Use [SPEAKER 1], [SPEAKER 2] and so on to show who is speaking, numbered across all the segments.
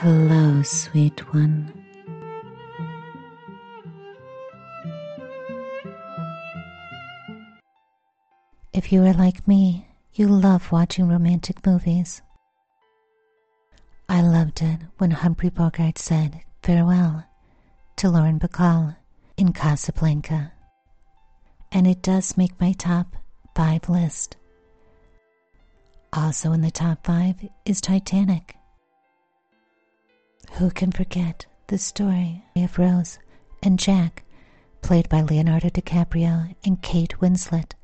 [SPEAKER 1] Hello, sweet one. If you are like me, you love watching romantic movies. I loved it when Humphrey Bogart said farewell to Lauren Bacall in Casablanca. And it does make my top five list. Also in the top five is Titanic. Who can forget the story of Rose and Jack, played by Leonardo DiCaprio and Kate Winslet,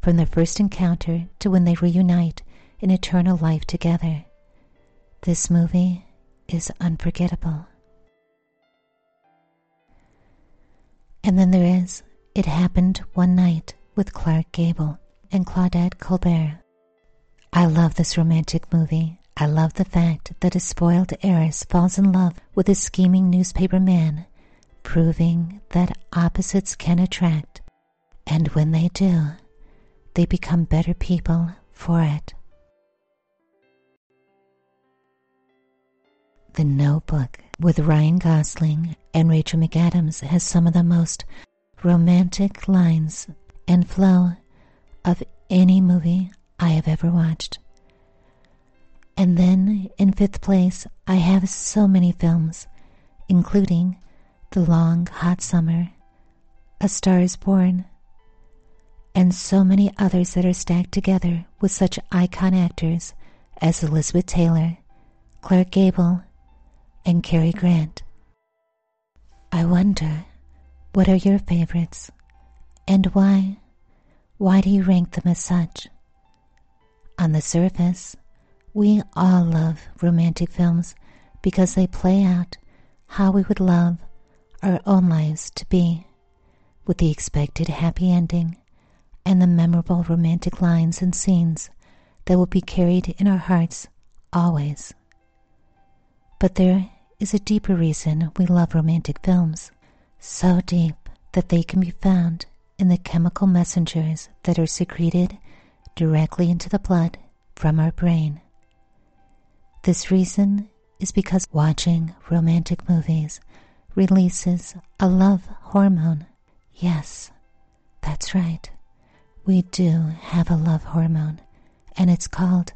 [SPEAKER 1] from their first encounter to when they reunite in eternal life together? This movie is unforgettable. And then there is It Happened One Night with Clark Gable and Claudette Colbert. I love this romantic movie. I love the fact that a spoiled heiress falls in love with a scheming newspaper man, proving that opposites can attract, and when they do, they become better people for it. The Notebook with Ryan Gosling and Rachel McAdams has some of the most romantic lines and flow of any movie I have ever watched. And then in fifth place, I have so many films, including The Long Hot Summer, A Star is Born, and so many others that are stacked together with such icon actors as Elizabeth Taylor, Clark Gable, and Cary Grant. I wonder, what are your favorites, and why? Why do you rank them as such? On the surface, we all love romantic films because they play out how we would love our own lives to be, with the expected happy ending and the memorable romantic lines and scenes that will be carried in our hearts always. But there is a deeper reason we love romantic films, so deep that they can be found in the chemical messengers that are secreted directly into the blood from our brain. This reason is because watching romantic movies releases a love hormone. Yes, that's right. We do have a love hormone, and it's called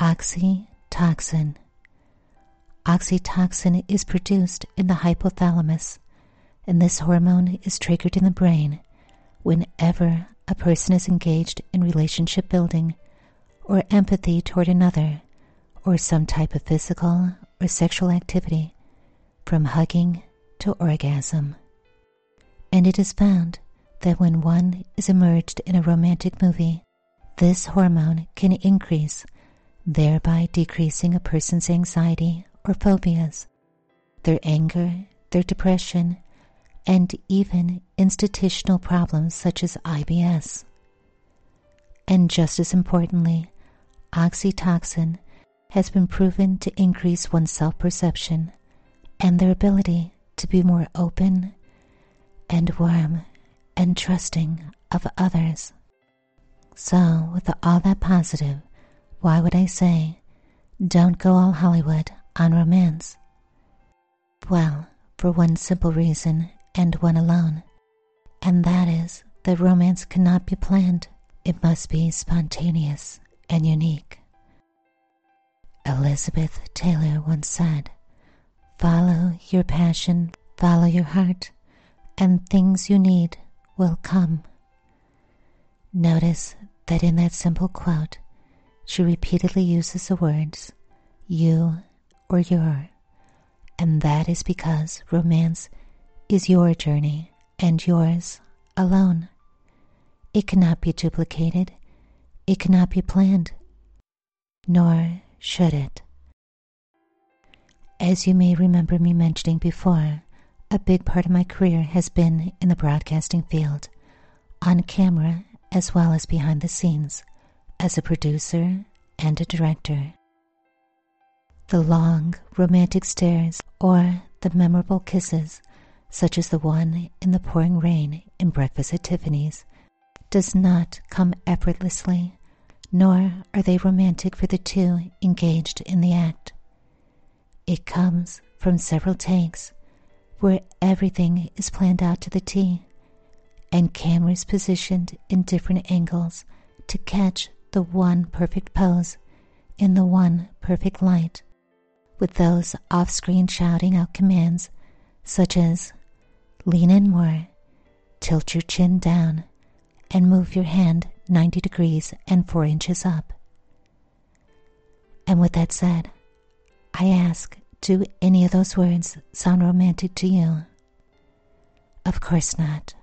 [SPEAKER 1] oxytocin. Oxytocin is produced in the hypothalamus, and this hormone is triggered in the brain whenever a person is engaged in relationship building or empathy toward another or some type of physical or sexual activity, from hugging to orgasm. And it is found that when one is immersed in a romantic movie, this hormone can increase, thereby decreasing a person's anxiety or phobias, their anger, their depression, and even intestinal problems such as IBS. And just as importantly, oxytocin has been proven to increase one's self perception and their ability to be more open and warm and trusting of others. So, with all that positive, why would I say, don't go all Hollywood on romance? Well, for one simple reason and one alone, and that is that romance cannot be planned. It must be spontaneous and unique. Elizabeth Taylor once said, Follow your passion, follow your heart, and things you need will come. Notice that in that simple quote, she repeatedly uses the words you or your, And that is because romance is your journey and yours alone. It cannot be duplicated. It cannot be planned. Nor should it. As you may remember me mentioning before, a big part of my career has been in the broadcasting field, on camera as well as behind the scenes, as a producer and a director. The long, romantic stares or the memorable kisses, such as the one in the pouring rain in Breakfast at Tiffany's, does not come effortlessly, nor are they romantic for the two engaged in the act. It comes from several takes where everything is planned out to the T, and cameras positioned in different angles to catch the one perfect pose in the one perfect light, with those off screen shouting out commands such as lean in more, tilt your chin down, and move your hand 90 degrees and 4 inches up. And with that said, I ask do any of those words sound romantic to you? Of course not.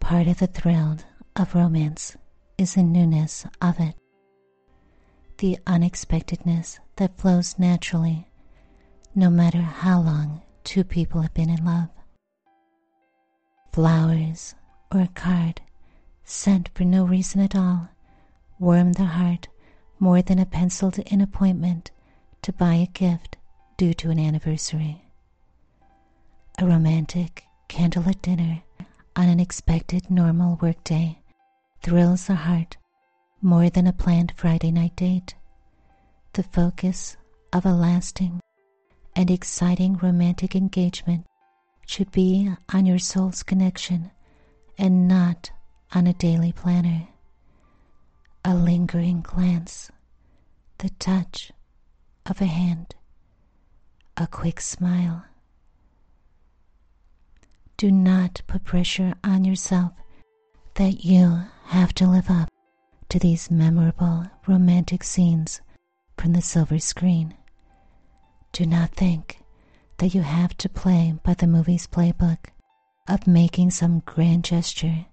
[SPEAKER 1] Part of the thrill of romance is the newness of it, the unexpectedness that flows naturally, no matter how long two people have been in love. Flowers or a card sent for no reason at all warm the heart more than a penciled in appointment to buy a gift due to an anniversary. A romantic candlelit dinner on an expected normal workday thrills the heart more than a planned Friday night date. The focus of a lasting and exciting romantic engagement should be on your soul's connection and not on a daily planner. A lingering glance, the touch of a hand, a quick smile. Do not put pressure on yourself that you have to live up to these memorable romantic scenes from the silver screen. Do not think that you have to play by the movie's playbook of making some grand gesture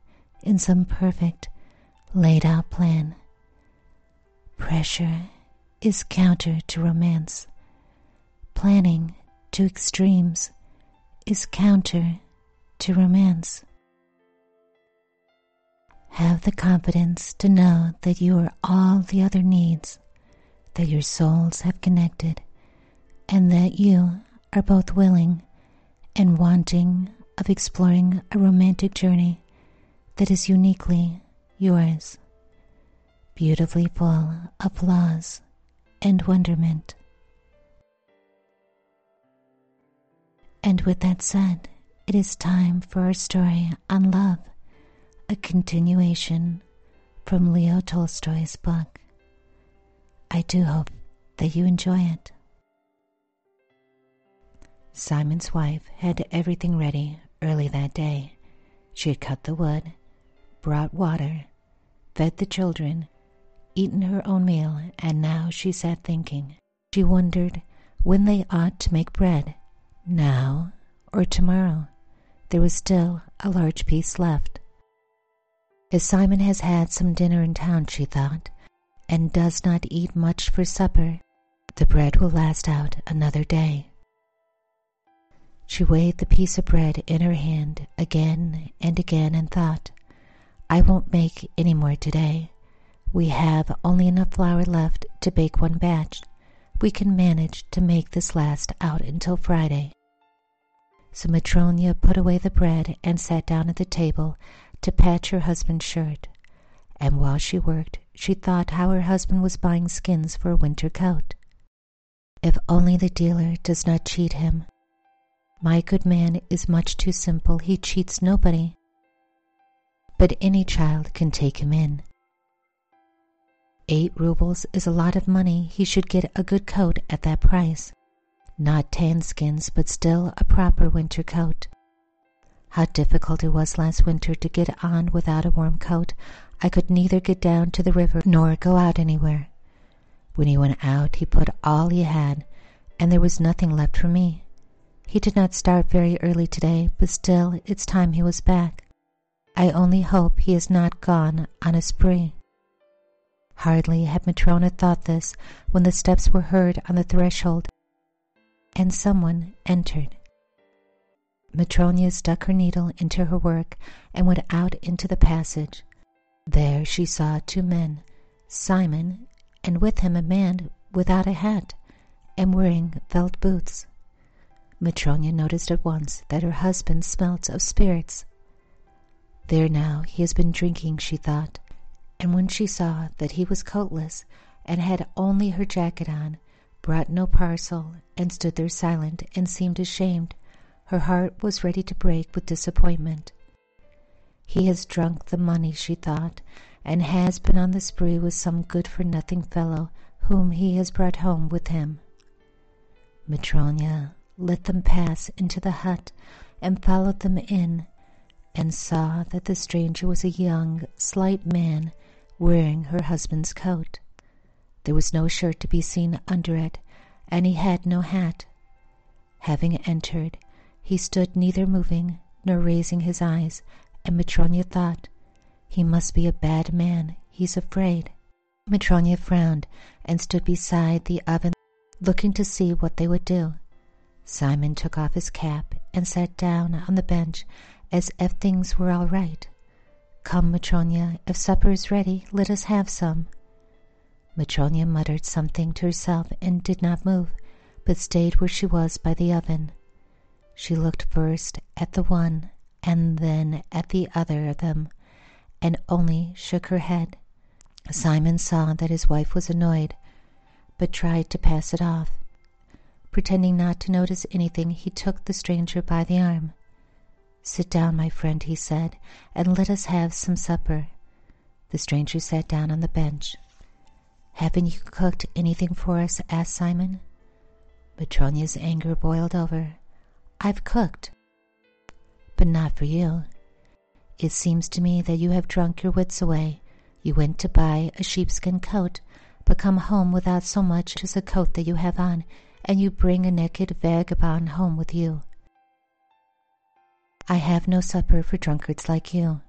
[SPEAKER 1] in some perfect, laid out plan. Pressure is counter to romance planning to extremes is counter to romance. Have the confidence to know that you are all the other needs, that your souls have connected, and that you are both willing and wanting of exploring a romantic journey that is uniquely yours, beautifully full of flaws and wonderment. And with that said, it is time for our story on love, a continuation from Leo Tolstoy's book. I do hope that you enjoy it. Simon's wife had everything ready early that day. She had cut the wood, brought water, fed the children, eaten her own meal, and now she sat thinking. She wondered when they ought to make bread now or tomorrow. There was still a large piece left. As Simon has had some dinner in town, she thought, and does not eat much for supper, the bread will last out another day. She weighed the piece of bread in her hand again and again and thought, I won't make any more today. We have only enough flour left to bake one batch. We can manage to make this last out until Friday. So Matronya put away the bread and sat down at the table to patch her husband's shirt. And while she worked, she thought how her husband was buying skins for a winter coat. If only the dealer does not cheat him. My good man is much too simple, he cheats nobody. But any child can take him in. Eight rubles is a lot of money. He should get a good coat at that price not tan skins, but still a proper winter coat. How difficult it was last winter to get on without a warm coat. I could neither get down to the river nor go out anywhere. When he went out, he put all he had, and there was nothing left for me. He did not start very early today, but still it's time he was back. I only hope he has not gone on a spree. Hardly had Matrona thought this when the steps were heard on the threshold, and someone entered. Matronia stuck her needle into her work and went out into the passage. There she saw two men, Simon, and with him a man without a hat and wearing felt boots. Matronia noticed at once that her husband smelt of spirits. There now he has been drinking, she thought, and when she saw that he was coatless and had only her jacket on, brought no parcel, and stood there silent and seemed ashamed, her heart was ready to break with disappointment. He has drunk the money, she thought, and has been on the spree with some good for nothing fellow whom he has brought home with him. Matronia let them pass into the hut and followed them in, and saw that the stranger was a young, slight man wearing her husband's coat. There was no shirt to be seen under it, and he had no hat. Having entered, he stood neither moving nor raising his eyes, and Matronia thought, He must be a bad man, he's afraid. Matronia frowned and stood beside the oven, looking to see what they would do. Simon took off his cap and sat down on the bench as if things were all right. Come, Matronia, if supper is ready, let us have some. Matronia muttered something to herself and did not move, but stayed where she was by the oven. She looked first at the one and then at the other of them, and only shook her head. Simon saw that his wife was annoyed, but tried to pass it off. Pretending not to notice anything, he took the stranger by the arm. Sit down, my friend, he said, and let us have some supper. The stranger sat down on the bench. Haven't you cooked anything for us? asked Simon. Matronia's anger boiled over. I've cooked, but not for you. It seems to me that you have drunk your wits away. You went to buy a sheepskin coat, but come home without so much as a coat that you have on, and you bring a naked vagabond home with you. I have no supper for drunkards like you.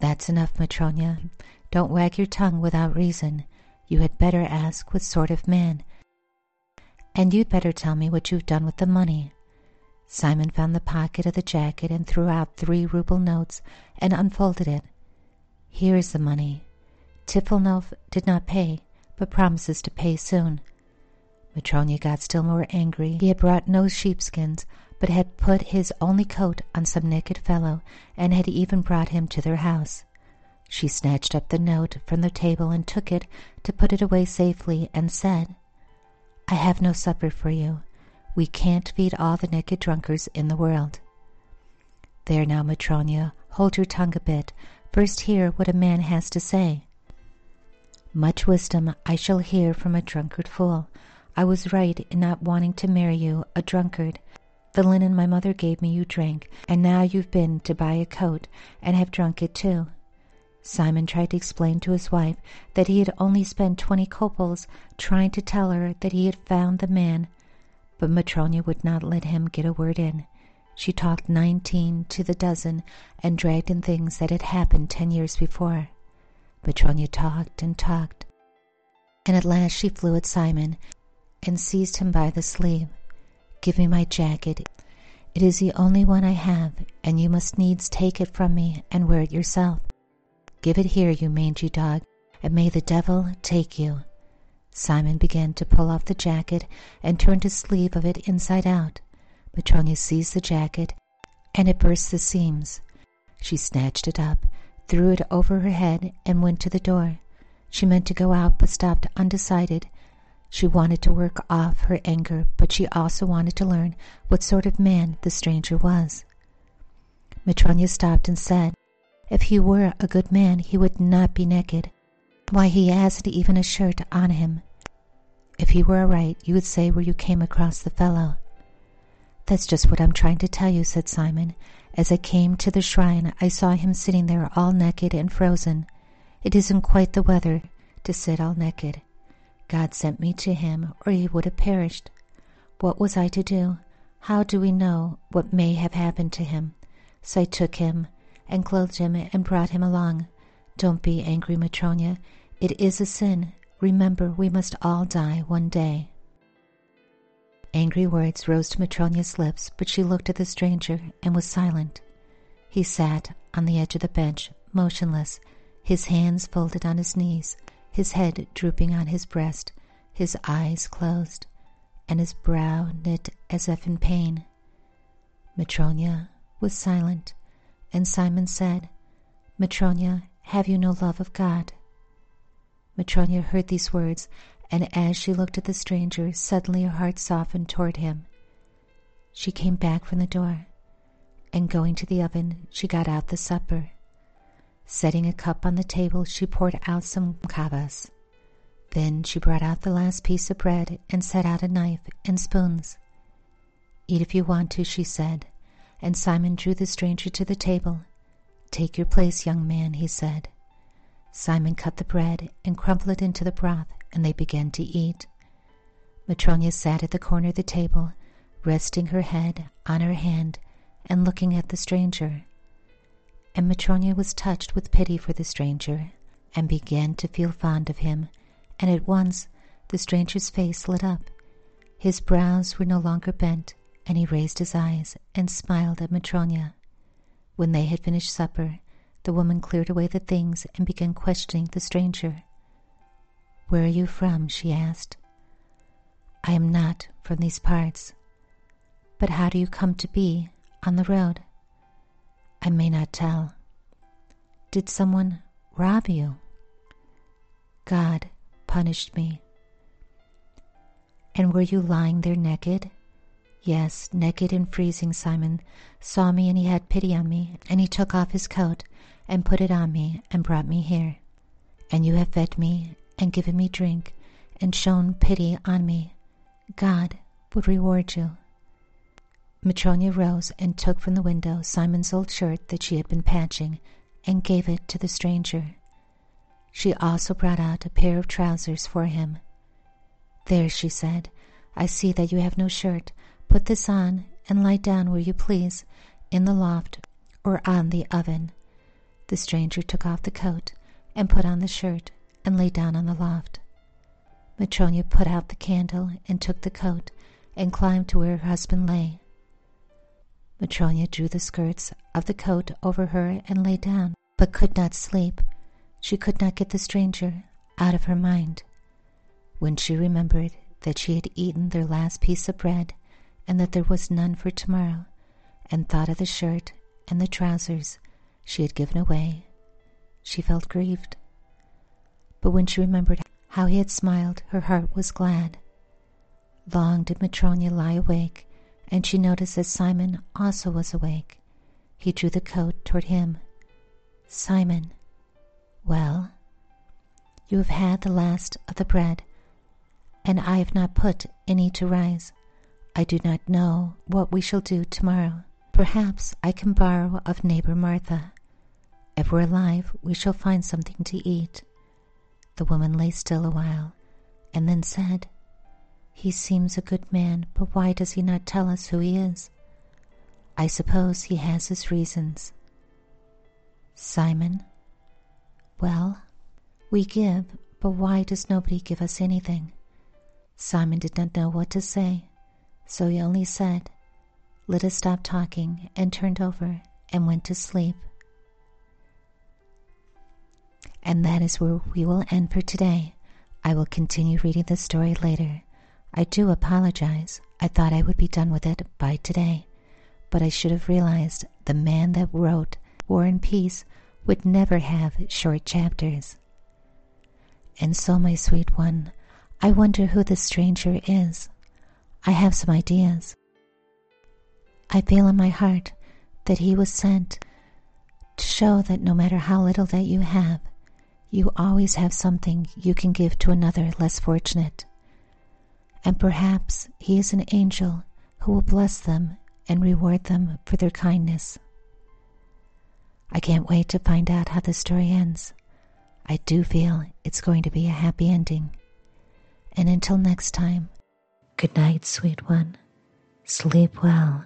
[SPEAKER 1] That's enough, Matronia. Don't wag your tongue without reason. You had better ask what sort of man. And you'd better tell me what you've done with the money. Simon found the pocket of the jacket and threw out three rouble notes and unfolded it. Here is the money. Trifonov did not pay, but promises to pay soon. Matronia got still more angry. He had brought no sheepskins, but had put his only coat on some naked fellow, and had even brought him to their house. She snatched up the note from the table and took it to put it away safely, and said, I have no supper for you. We can't feed all the naked drunkards in the world. There now, Matronia, hold your tongue a bit. First hear what a man has to say. Much wisdom I shall hear from a drunkard fool. I was right in not wanting to marry you, a drunkard. The linen my mother gave me you drank, and now you've been to buy a coat and have drunk it too. Simon tried to explain to his wife that he had only spent twenty kopeks trying to tell her that he had found the man, but Matronia would not let him get a word in. She talked nineteen to the dozen and dragged in things that had happened ten years before. Matronia talked and talked, and at last she flew at Simon and seized him by the sleeve. Give me my jacket. It is the only one I have, and you must needs take it from me and wear it yourself. Give it here, you mangy dog, and may the devil take you. Simon began to pull off the jacket and turned his sleeve of it inside out. Matronia seized the jacket, and it burst the seams. She snatched it up, threw it over her head, and went to the door. She meant to go out, but stopped undecided she wanted to work off her anger, but she also wanted to learn what sort of man the stranger was. Matronia stopped and said, If he were a good man, he would not be naked. Why, he hasn't even a shirt on him. If he were all right, you would say where you came across the fellow. That's just what I'm trying to tell you, said Simon. As I came to the shrine, I saw him sitting there all naked and frozen. It isn't quite the weather to sit all naked. God sent me to him, or he would have perished. What was I to do? How do we know what may have happened to him? So I took him and clothed him and brought him along. Don't be angry, Matronya. It is a sin. Remember, we must all die one day. Angry words rose to Matronya's lips, but she looked at the stranger and was silent. He sat on the edge of the bench, motionless, his hands folded on his knees, his head drooping on his breast, his eyes closed, and his brow knit as if in pain. Matronya was silent, and Simon said, Matronya, have you no love of God? Matronya heard these words and as she looked at the stranger, suddenly her heart softened toward him. She came back from the door, and going to the oven, she got out the supper. Setting a cup on the table, she poured out some kvass. Then she brought out the last piece of bread and set out a knife and spoons. Eat if you want to, she said, and Simon drew the stranger to the table. Take your place, young man, he said. Simon cut the bread and crumbled it into the broth and they began to eat. Matronya sat at the corner of the table, resting her head on her hand and looking at the stranger. And Matronya was touched with pity for the stranger and began to feel fond of him, and at once the stranger's face lit up. His brows were no longer bent, and he raised his eyes and smiled at Matronya. When they had finished supper, the woman cleared away the things and began questioning the stranger. Where are you from? she asked. I am not from these parts. But how do you come to be on the road? I may not tell. Did someone rob you? God punished me. And were you lying there naked? Yes, naked and freezing, Simon saw me and he had pity on me, and he took off his coat and put it on me and brought me here. And you have fed me and given me drink and shown pity on me, God would reward you. Matronya rose and took from the window Simon's old shirt that she had been patching and gave it to the stranger. She also brought out a pair of trousers for him. There, she said, I see that you have no shirt. Put this on and lie down where you please, in the loft or on the oven. The stranger took off the coat and put on the shirt and lay down on the loft. Matronya put out the candle and took the coat and climbed to where her husband lay. Matronya drew the skirts of the coat over her and lay down, but could not sleep. She could not get the stranger out of her mind. When she remembered that she had eaten their last piece of bread and that there was none for tomorrow, and thought of the shirt and the trousers she had given away, she felt grieved but when she remembered how he had smiled, her heart was glad. Long did Matronya lie awake, and she noticed that Simon also was awake. He drew the coat toward him. Simon, well, you have had the last of the bread, and I have not put any to rise. I do not know what we shall do tomorrow. Perhaps I can borrow of neighbor Martha. If we're alive, we shall find something to eat. The woman lay still a while, and then said, He seems a good man, but why does he not tell us who he is? I suppose he has his reasons. Simon, well, we give, but why does nobody give us anything? Simon did not know what to say, so he only said, Let us stop talking, and turned over and went to sleep. And that is where we will end for today. I will continue reading the story later. I do apologize. I thought I would be done with it by today. But I should have realized the man that wrote War and Peace would never have short chapters. And so, my sweet one, I wonder who this stranger is. I have some ideas. I feel in my heart that he was sent to show that no matter how little that you have, you always have something you can give to another less fortunate. And perhaps he is an angel who will bless them and reward them for their kindness. I can't wait to find out how the story ends. I do feel it's going to be a happy ending. And until next time, good night, sweet one. Sleep well.